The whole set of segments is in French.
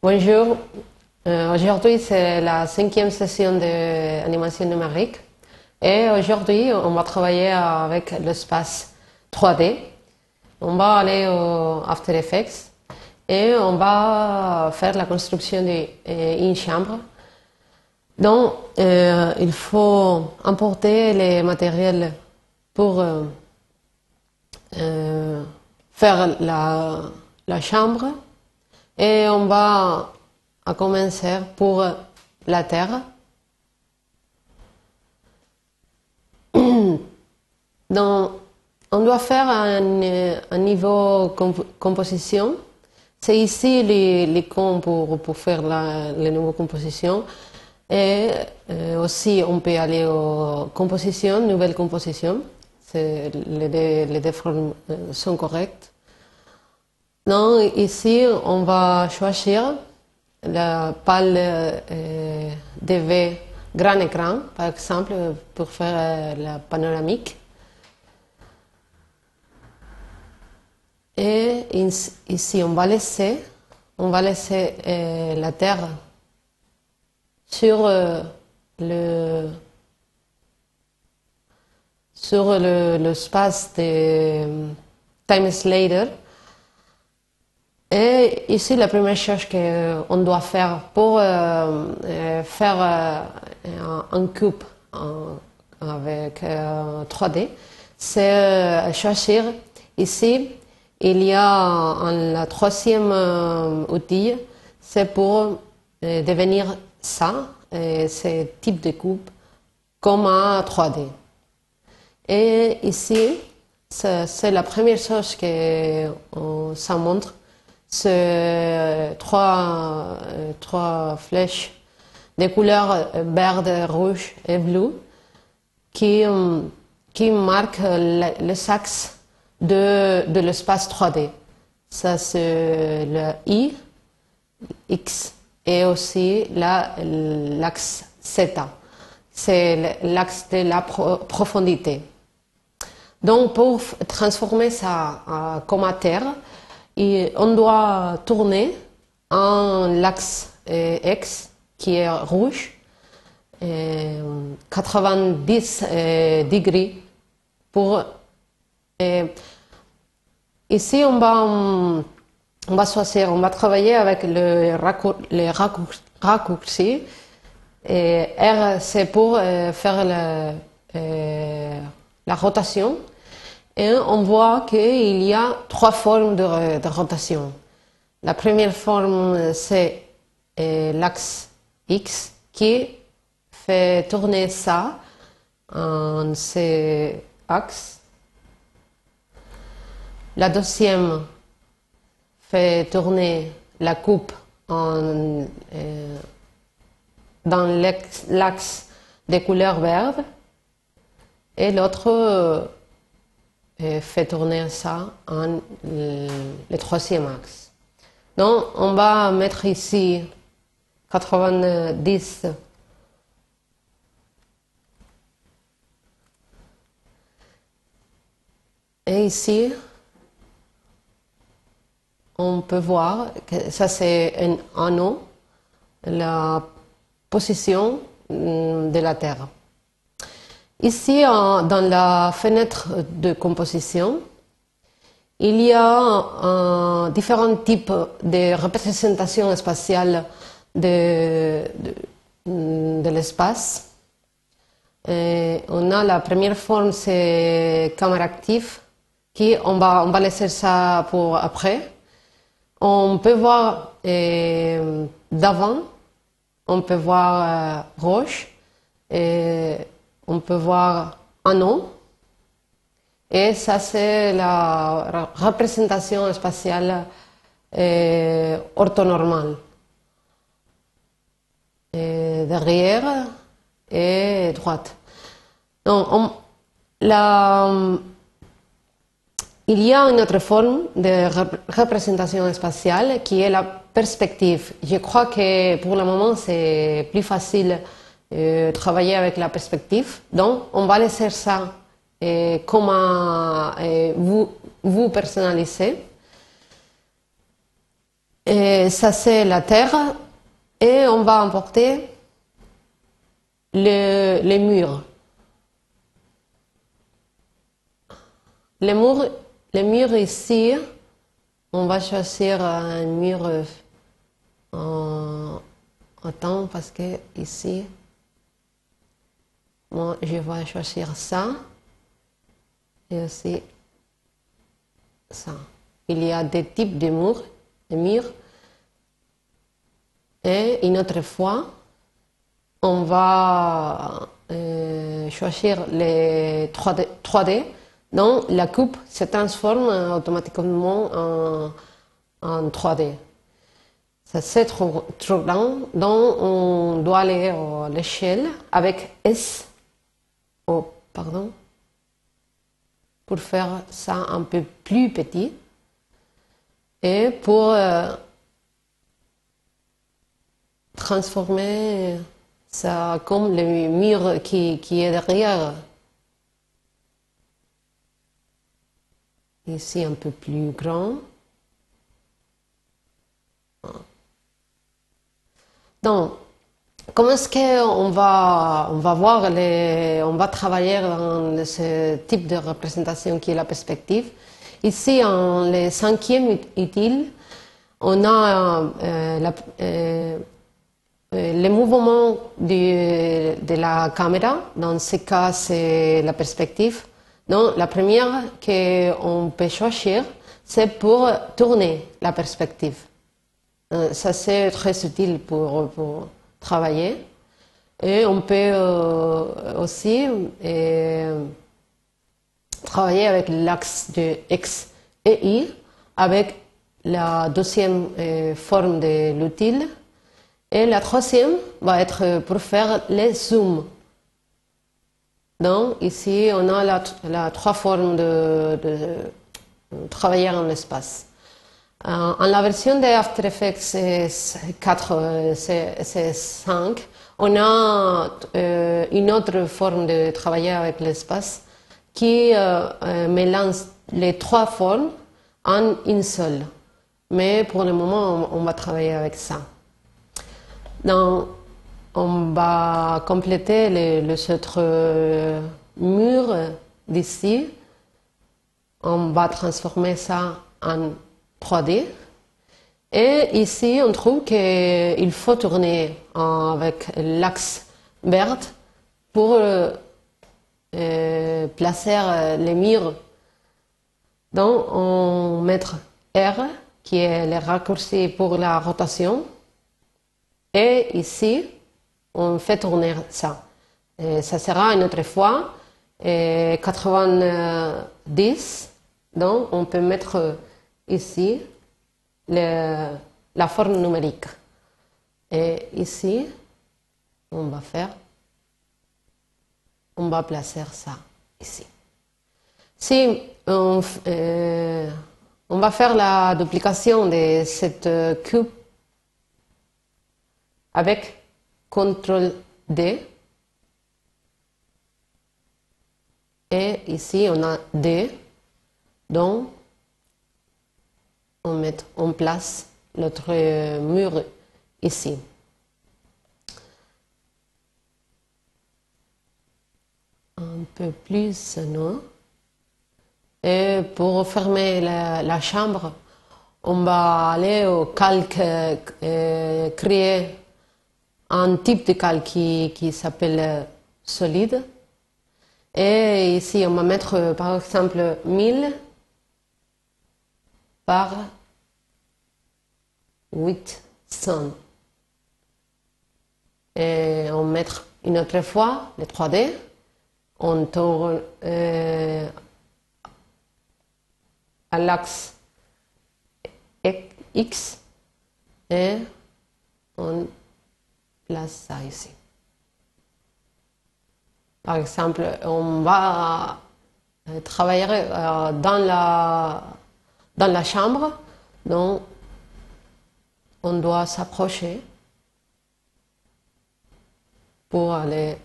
Bonjour. Euh, aujourd'hui, c'est la cinquième session d'animation numérique. Et aujourd'hui, on va travailler avec l'espace 3D. On va aller au After Effects et on va faire la construction d'une chambre. Donc, euh, il faut importer les matériels pour euh, euh, faire la, la, chambre et on va commencer pour la terre. Donc, on doit faire un, un niveau composition. C'est ici les, les cons pour, pour faire la, les nouvelles compositions. Et euh, aussi, on peut aller aux compositions, nouvelles compositions. Les deux, les deux formes euh, sont correctes. Donc, ici, on va choisir la pale euh, DV grand écran, par exemple, pour faire euh, la panoramique. Et ici, on va laisser, on va laisser euh, la terre sur euh, le sur l'espace le, de Time Slater. Et ici, la première chose qu'on doit faire pour euh, euh faire euh, un, cube avec 3D, euh, c'est choisir ici, il y a un, la troisième outil, c'est pour devenir ça, ce type de coupe, comme un 3D. Et ici, c'est la première chose que ça montre, c'est trois, trois flèches de couleurs verte, rouge et bleu qui, qui marquent les axes de, de l'espace 3D. Ça, c'est le I, X et aussi l'axe Z. C'est l'axe de la profondité. Donc, pour transformer ça en comme terre, on doit tourner en l'axe euh, X qui est rouge, 90 euh, euh, degrés pour. ici, on va, on va on va travailler avec le les raccourcis. Et R, c'est pour faire la rotation. Et on voit qu'il y a trois formes de, rotation. La première forme, c'est euh, l'axe X qui fait tourner ça en ces axes. La deuxième fait tourner la coupe en, euh, dans l'axe des couleurs vertes et l'autre fait tourner ça en le, troisième axe. Donc, on va mettre ici 90 et ici on peut voir que ça c'est un anneau, la position mm, de la Terre. Ici, dans la fenêtre de composition, il y a différents types de représentations spatiales de, l'espace. on a la première forme, c'est caméra active, qui on va, on va laisser ça pour après. On peut voir euh, d'avant, on peut voir euh, roche, on peut voir un nom. Et ça, c'est la représentation spatiale orthonormale. Derrière et droite. Il y a une autre forme de représentation spatiale qui est la perspective. Je crois que pour le moment, c'est plus facile de travailler avec la perspective. Donc, on va laisser ça et comment vous, vous personnalisez. Et ça, c'est la terre. Et on va emporter le- les murs. Les murs, les murs ici, on va choisir un mur euh, en temps parce que ici, moi, je vais choisir ça et aussi ça. Il y a des types de murs. Et une autre fois, on va euh, choisir les 3D, 3D. Donc la coupe se transforme automatiquement en, en 3D. Ça c'est trop, trop donc on doit aller à l'échelle avec S, oh, pardon, pour faire ça un peu plus petit. Et pour euh, transformer ça comme le mur qui, est derrière. Ici un peu plus grand. Donc, comment est-ce qu'on va, on va voir les, on va travailler dans ce type de représentation qui est la perspective? Ici, en le cinquième ut- utile, on a euh, euh, euh, le mouvement de la caméra. Dans ce cas, c'est la perspective. Donc, la première qu'on peut choisir, c'est pour tourner la perspective. Ça, c'est très utile pour travailler. Et on peut euh, aussi euh, travailler avec l'axe de X et Y, avec la deuxième euh, forme de l'utile. Et la troisième va être pour faire les zooms. Donc, ici, on a la, trois formes de, travailler en l'espace. Euh, en la version de After Effects 4, euh, c'est 5, on a euh, une autre forme de travailler avec l'espace qui euh, mélange les trois formes en une seule. Mais pour le moment, on, va travailler avec ça. Donc, on va compléter les, les autres murs d'ici. On va transformer ça en 3D. Et ici, on trouve qu'il faut tourner avec l'axe vert pour euh, euh, placer euh, les murs. Donc, on met R, qui est le raccourci pour la rotation. Et ici, on fait tourner ça. Ça sera une autre fois et 90. Donc, on peut mettre ici le- la forme numérique. Et ici, on va faire, on va placer ça ici. Si on, euh, on va faire la duplication de cette cube avec CTRL D. Et ici, on a D. Donc, on met en place notre euh, mur ici. Un peu plus, non Et pour fermer la, chambre, on va aller au calque, euh, créer un type de calque qui, qui s'appelle solide. Et ici, on va mettre euh, par exemple 1000 par 800. Et on met une autre fois le 3D. On tourne euh, à l'axe X et on place ça ici. Par exemple, on va euh, travailler euh, dans la, dans la chambre, donc on doit s'approcher pour aller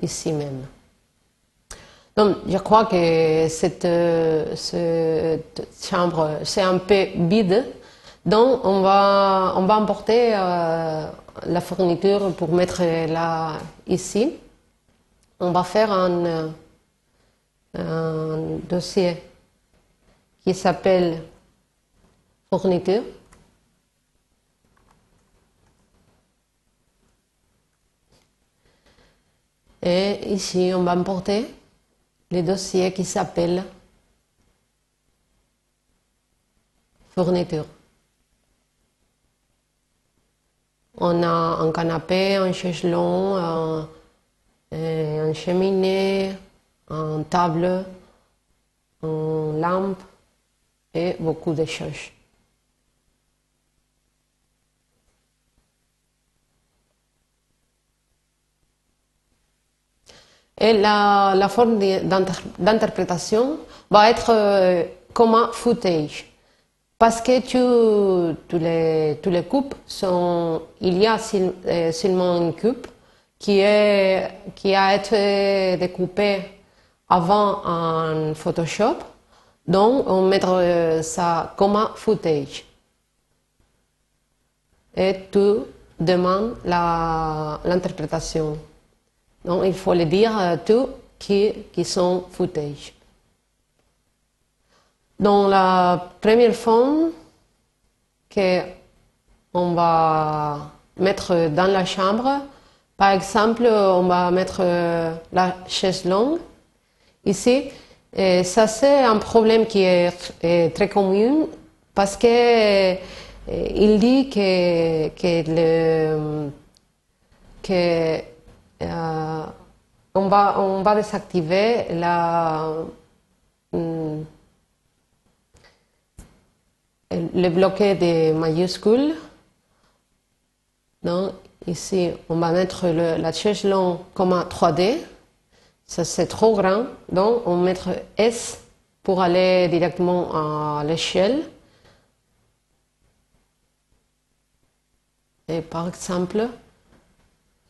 ici même. Donc, je crois que cette, chambre, c'est un peu vide. Donc, on va, on va emporter euh, la fourniture pour mettre là, ici. On va faire un, un dossier qui s'appelle fourniture. Et ici, on va importer les dossiers qui s'appellent fourniture. On a un canapé, un chaise un, un cheminée, une table, une lampe et beaucoup de choses. Et la, forme d'interprétation va être euh, comme un footage. Parce que tous, les, les coupes sont, il y a euh, seulement une coupe qui, est, qui a été découpée avant en Photoshop. Donc, on met euh, ça comme footage. Et tu demandes l'interprétation. Donc, il faut le dire à tous qui, qui sont footage. Dans la première forme que on va mettre dans la chambre, par exemple, on va mettre euh, la chaise longue ici. Et ça, c'est un problème qui est, très commun parce que euh, il dit que, que, euh, on, va, on va désactiver la, mm, le bloqué des majuscules. Donc, ici, on va mettre la chaise longue comme un 3D. Ça, c'est trop grand. Donc, on mettre S pour aller directement à l'échelle. Et par exemple,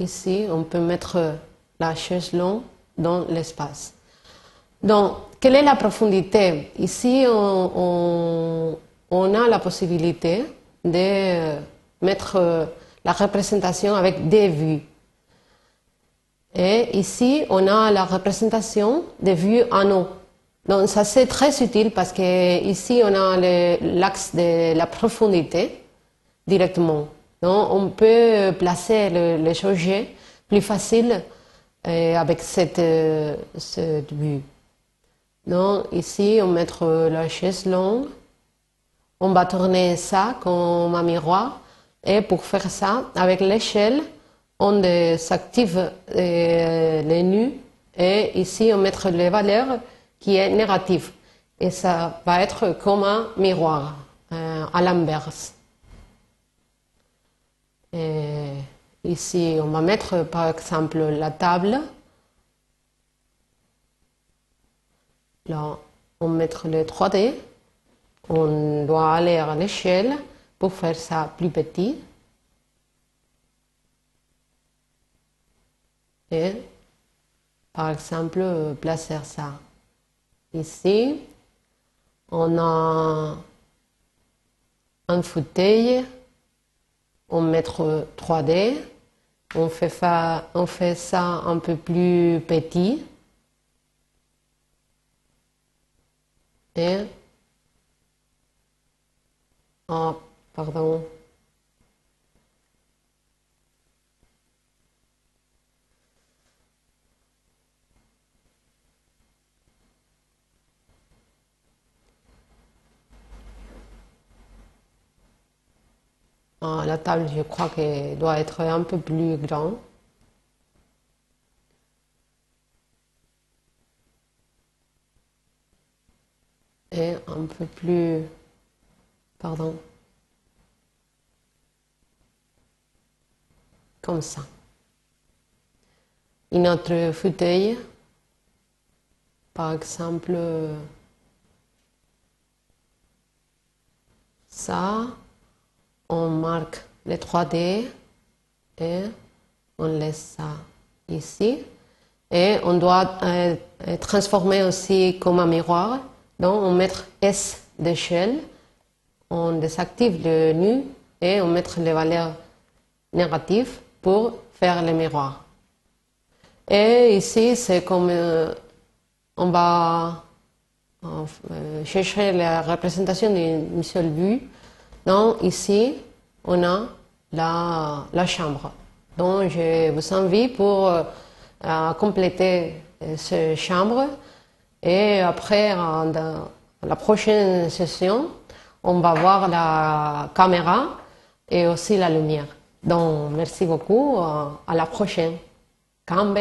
Ici, on peut mettre la chaise longue dans l'espace. Donc, quelle est la profondité? Ici, on, a la possibilité de mettre la représentation avec des vues. Et ici, on a la représentation des vues en haut. Donc, ça c'est très utile parce que ici, on a l'axe de la profondité directement. Donc, on peut placer le, le plus facile euh, avec cette, euh, vue. Donc, ici, on met la chaise longue. On va tourner ça comme un miroir. Et pour faire ça, avec l'échelle, on s'active euh, les nus. Et ici, on met les valeurs qui est négative. Et ça va être comme un miroir à l'inverse. Ici, on va mettre par exemple la table. Là, on met les 3D. On doit aller à l'échelle pour faire ça plus petit. Et par exemple, placer ça ici. On a un fauteuil on met 3D, on fait, ça, on fait ça un peu plus petit. Et, oh, pardon, Ah, la table, je crois qu'elle doit être un peu plus grande. Et un peu plus... Pardon. Comme ça. Une autre fauteuil, par exemple, ça on marque les 3D et on laisse ça ici. Et on doit euh, transformer aussi comme un miroir. Donc, on met S d'échelle, on désactive le nu et on met les valeurs négatives pour faire le miroir. Et ici, c'est comme euh, on va euh, chercher la représentation d'une seule vue. Donc ici, on a la, chambre. Donc je vous invite pour euh, compléter cette chambre. Et après, dans la prochaine session, on va voir la caméra et aussi la lumière. Donc merci beaucoup. À la prochaine. Cambe.